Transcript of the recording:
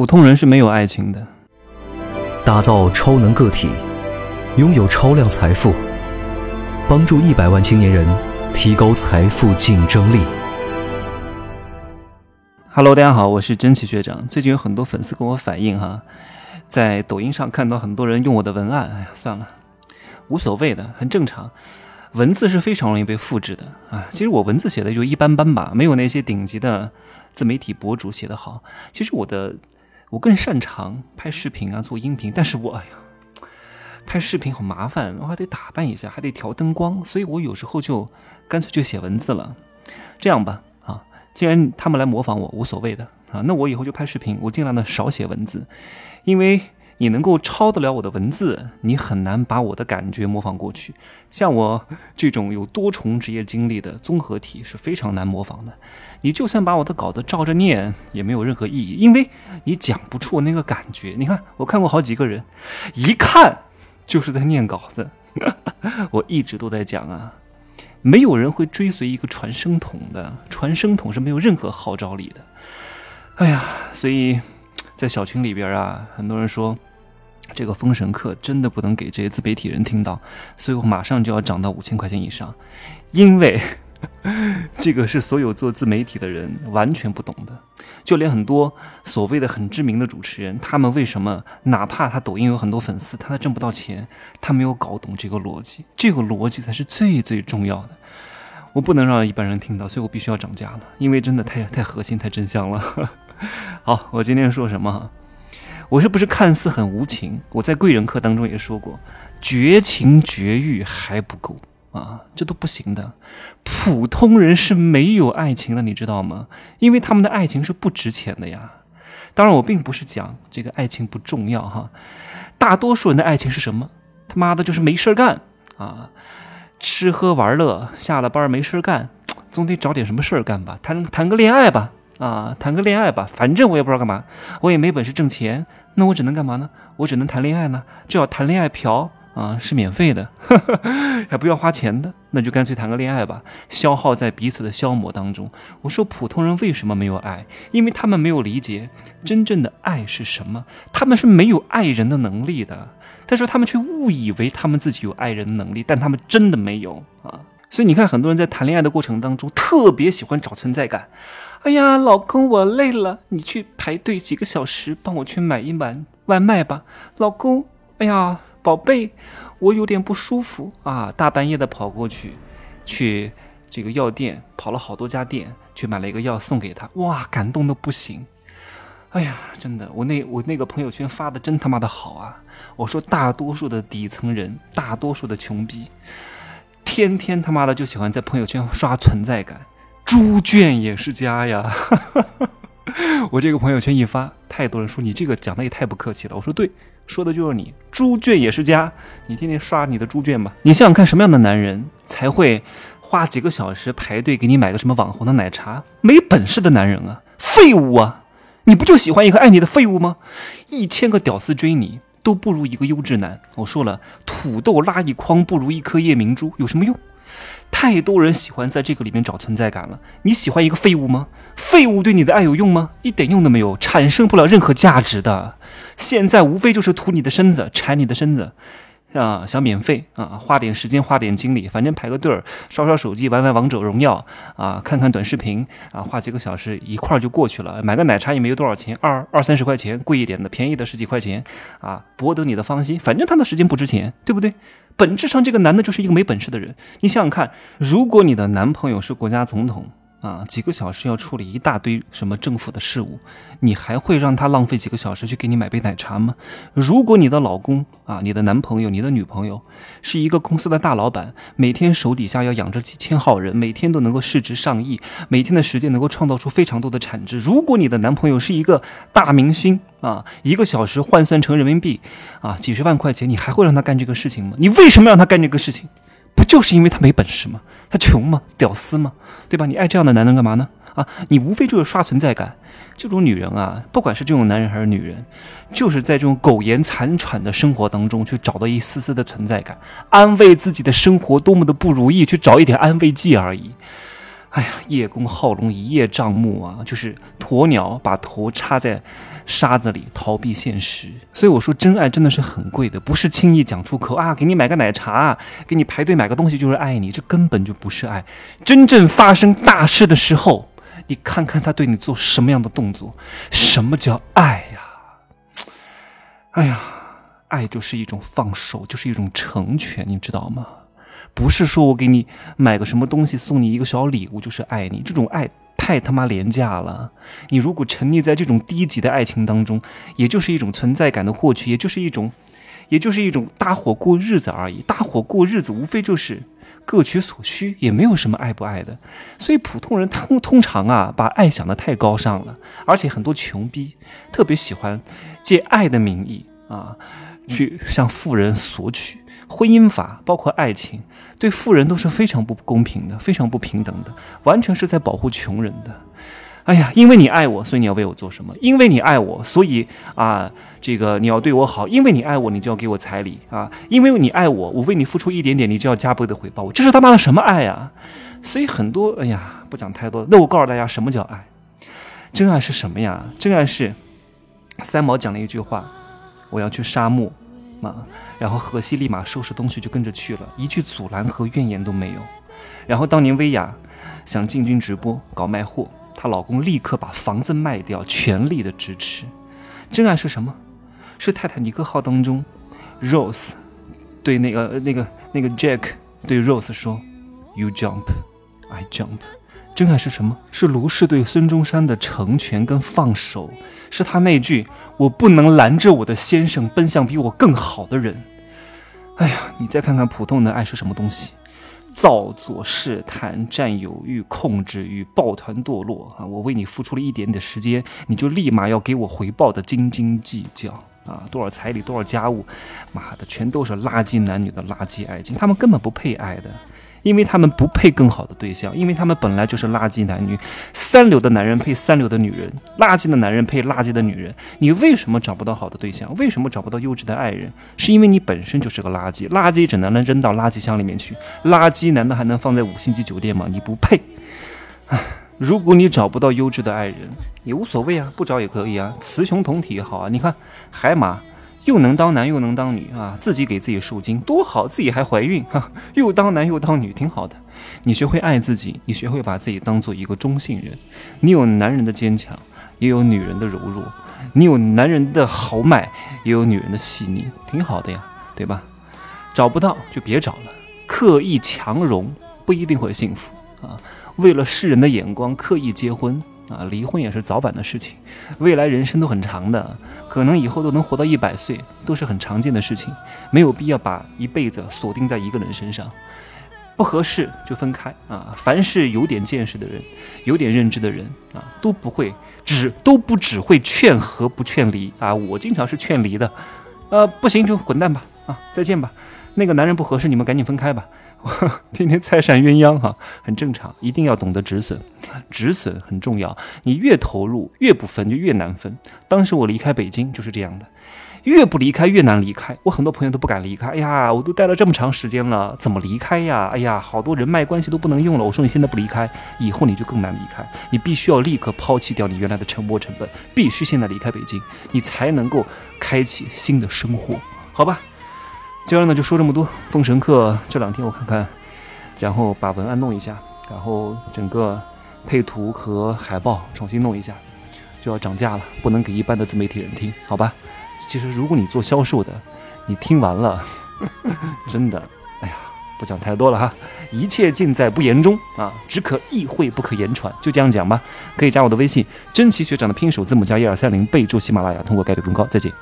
普通人是没有爱情的。打造超能个体，拥有超量财富，帮助一百万青年人提高财富竞争力。Hello，大家好，我是真奇学长。最近有很多粉丝跟我反映哈，在抖音上看到很多人用我的文案，哎呀，算了，无所谓的，很正常。文字是非常容易被复制的啊。其实我文字写的就一般般吧，没有那些顶级的自媒体博主写的好。其实我的我更擅长拍视频啊，做音频。但是我哎呀，拍视频好麻烦，我还得打扮一下，还得调灯光，所以我有时候就干脆就写文字了。这样吧，啊，既然他们来模仿我，无所谓的啊，那我以后就拍视频，我尽量的少写文字，因为。你能够抄得了我的文字，你很难把我的感觉模仿过去。像我这种有多重职业经历的综合体是非常难模仿的。你就算把我的稿子照着念，也没有任何意义，因为你讲不出我那个感觉。你看，我看过好几个人，一看就是在念稿子。我一直都在讲啊，没有人会追随一个传声筒的，传声筒是没有任何号召力的。哎呀，所以在小群里边啊，很多人说。这个封神课真的不能给这些自媒体人听到，所以我马上就要涨到五千块钱以上，因为 这个是所有做自媒体的人完全不懂的，就连很多所谓的很知名的主持人，他们为什么哪怕他抖音有很多粉丝，他挣不到钱，他没有搞懂这个逻辑，这个逻辑才是最最重要的。我不能让一般人听到，所以我必须要涨价了，因为真的太太核心、太真相了。好，我今天说什么？我是不是看似很无情？我在贵人课当中也说过，绝情绝欲还不够啊，这都不行的。普通人是没有爱情的，你知道吗？因为他们的爱情是不值钱的呀。当然，我并不是讲这个爱情不重要哈。大多数人的爱情是什么？他妈的，就是没事干啊，吃喝玩乐，下了班没事干，总得找点什么事儿干吧，谈谈个恋爱吧。啊，谈个恋爱吧，反正我也不知道干嘛，我也没本事挣钱，那我只能干嘛呢？我只能谈恋爱呢。这要谈恋爱嫖啊，是免费的，还不要花钱的，那就干脆谈个恋爱吧，消耗在彼此的消磨当中。我说普通人为什么没有爱？因为他们没有理解真正的爱是什么，他们是没有爱人的能力的，但是他们却误以为他们自己有爱人的能力，但他们真的没有啊。所以你看，很多人在谈恋爱的过程当中，特别喜欢找存在感。哎呀，老公，我累了，你去排队几个小时，帮我去买一碗外卖吧。老公，哎呀，宝贝，我有点不舒服啊，大半夜的跑过去，去这个药店跑了好多家店，去买了一个药送给他，哇，感动的不行。哎呀，真的，我那我那个朋友圈发的真他妈的好啊！我说，大多数的底层人，大多数的穷逼，天天他妈的就喜欢在朋友圈刷存在感。猪圈也是家呀！我这个朋友圈一发，太多人说你这个讲的也太不客气了。我说对，说的就是你。猪圈也是家，你天天刷你的猪圈吧。你想想看，什么样的男人才会花几个小时排队给你买个什么网红的奶茶？没本事的男人啊，废物啊！你不就喜欢一个爱你的废物吗？一千个屌丝追你都不如一个优质男。我说了，土豆拉一筐不如一颗夜明珠，有什么用？太多人喜欢在这个里面找存在感了。你喜欢一个废物吗？废物对你的爱有用吗？一点用都没有，产生不了任何价值的。现在无非就是图你的身子，馋你的身子。啊，想免费啊，花点时间，花点精力，反正排个队儿，刷刷手机，玩玩王者荣耀啊，看看短视频啊，花几个小时一块儿就过去了。买个奶茶也没有多少钱，二二三十块钱，贵一点的，便宜的十几块钱啊，博得你的芳心。反正他的时间不值钱，对不对？本质上，这个男的就是一个没本事的人。你想想看，如果你的男朋友是国家总统。啊，几个小时要处理一大堆什么政府的事务，你还会让他浪费几个小时去给你买杯奶茶吗？如果你的老公啊，你的男朋友、你的女朋友是一个公司的大老板，每天手底下要养着几千号人，每天都能够市值上亿，每天的时间能够创造出非常多的产值。如果你的男朋友是一个大明星啊，一个小时换算成人民币啊几十万块钱，你还会让他干这个事情吗？你为什么让他干这个事情？不就是因为他没本事吗？他穷吗？屌丝吗？对吧？你爱这样的男人干嘛呢？啊，你无非就是刷存在感。这种女人啊，不管是这种男人还是女人，就是在这种苟延残喘的生活当中去找到一丝丝的存在感，安慰自己的生活多么的不如意，去找一点安慰剂而已。哎呀，叶公好龙，一叶障目啊，就是鸵鸟把头插在沙子里逃避现实。所以我说，真爱真的是很贵的，不是轻易讲出口啊，给你买个奶茶，给你排队买个东西就是爱你，这根本就不是爱。真正发生大事的时候，你看看他对你做什么样的动作，什么叫爱呀？哎呀，爱就是一种放手，就是一种成全，你知道吗？不是说我给你买个什么东西，送你一个小礼物就是爱你，这种爱太他妈廉价了。你如果沉溺在这种低级的爱情当中，也就是一种存在感的获取，也就是一种，也就是一种搭伙过日子而已。搭伙过日子无非就是各取所需，也没有什么爱不爱的。所以普通人通通常啊，把爱想得太高尚了，而且很多穷逼特别喜欢借爱的名义啊，去向富人索取。婚姻法包括爱情，对富人都是非常不公平的，非常不平等的，完全是在保护穷人的。哎呀，因为你爱我，所以你要为我做什么？因为你爱我，所以啊，这个你要对我好。因为你爱我，你就要给我彩礼啊。因为你爱我，我为你付出一点点，你就要加倍的回报我。这是他妈的什么爱呀？所以很多，哎呀，不讲太多。那我告诉大家，什么叫爱？真爱是什么呀？真爱是三毛讲了一句话：我要去沙漠。嘛，然后荷西立马收拾东西就跟着去了，一句阻拦和怨言都没有。然后当年薇娅想进军直播搞卖货，她老公立刻把房子卖掉，全力的支持。真爱是什么？是泰坦尼克号当中，Rose 对那个那个那个 Jack 对 Rose 说：“You jump, I jump。”真爱是什么？是卢氏对孙中山的成全跟放手，是他那句。我不能拦着我的先生奔向比我更好的人。哎呀，你再看看普通人的爱是什么东西？造作、试探、占有欲、控制欲、抱团堕落啊！我为你付出了一点点时间，你就立马要给我回报的斤斤计较啊！多少彩礼，多少家务，妈的，全都是垃圾男女的垃圾爱情，他们根本不配爱的。因为他们不配更好的对象，因为他们本来就是垃圾男女，三流的男人配三流的女人，垃圾的男人配垃圾的女人。你为什么找不到好的对象？为什么找不到优质的爱人？是因为你本身就是个垃圾，垃圾只能能扔到垃圾箱里面去，垃圾难道还能放在五星级酒店吗？你不配。唉，如果你找不到优质的爱人，也无所谓啊，不找也可以啊，雌雄同体也好啊。你看海马。又能当男又能当女啊，自己给自己受精多好，自己还怀孕哈，又当男又当女，挺好的。你学会爱自己，你学会把自己当做一个中性人，你有男人的坚强，也有女人的柔弱；你有男人的豪迈，也有女人的细腻，挺好的呀，对吧？找不到就别找了，刻意强融不一定会幸福啊。为了世人的眼光刻意结婚。啊，离婚也是早晚的事情，未来人生都很长的，可能以后都能活到一百岁，都是很常见的事情，没有必要把一辈子锁定在一个人身上，不合适就分开啊！凡是有点见识的人，有点认知的人啊，都不会只都不只会劝和不劝离啊！我经常是劝离的，呃，不行就滚蛋吧，啊，再见吧，那个男人不合适，你们赶紧分开吧。天天拆散鸳鸯哈，很正常，一定要懂得止损，止损很重要。你越投入，越不分就越难分。当时我离开北京就是这样的，越不离开越难离开。我很多朋友都不敢离开，哎呀，我都待了这么长时间了，怎么离开呀？哎呀，好多人脉关系都不能用了。我说你现在不离开，以后你就更难离开。你必须要立刻抛弃掉你原来的沉没成本，必须现在离开北京，你才能够开启新的生活，好吧？今儿呢就说这么多，封神课这两天我看看，然后把文案弄一下，然后整个配图和海报重新弄一下，就要涨价了，不能给一般的自媒体人听，好吧？其实如果你做销售的，你听完了，真的，哎呀，不讲太多了哈，一切尽在不言中啊，只可意会不可言传，就这样讲吧。可以加我的微信，真奇学长的拼手字母加一二三零，备注喜马拉雅，通过概率更高。再见。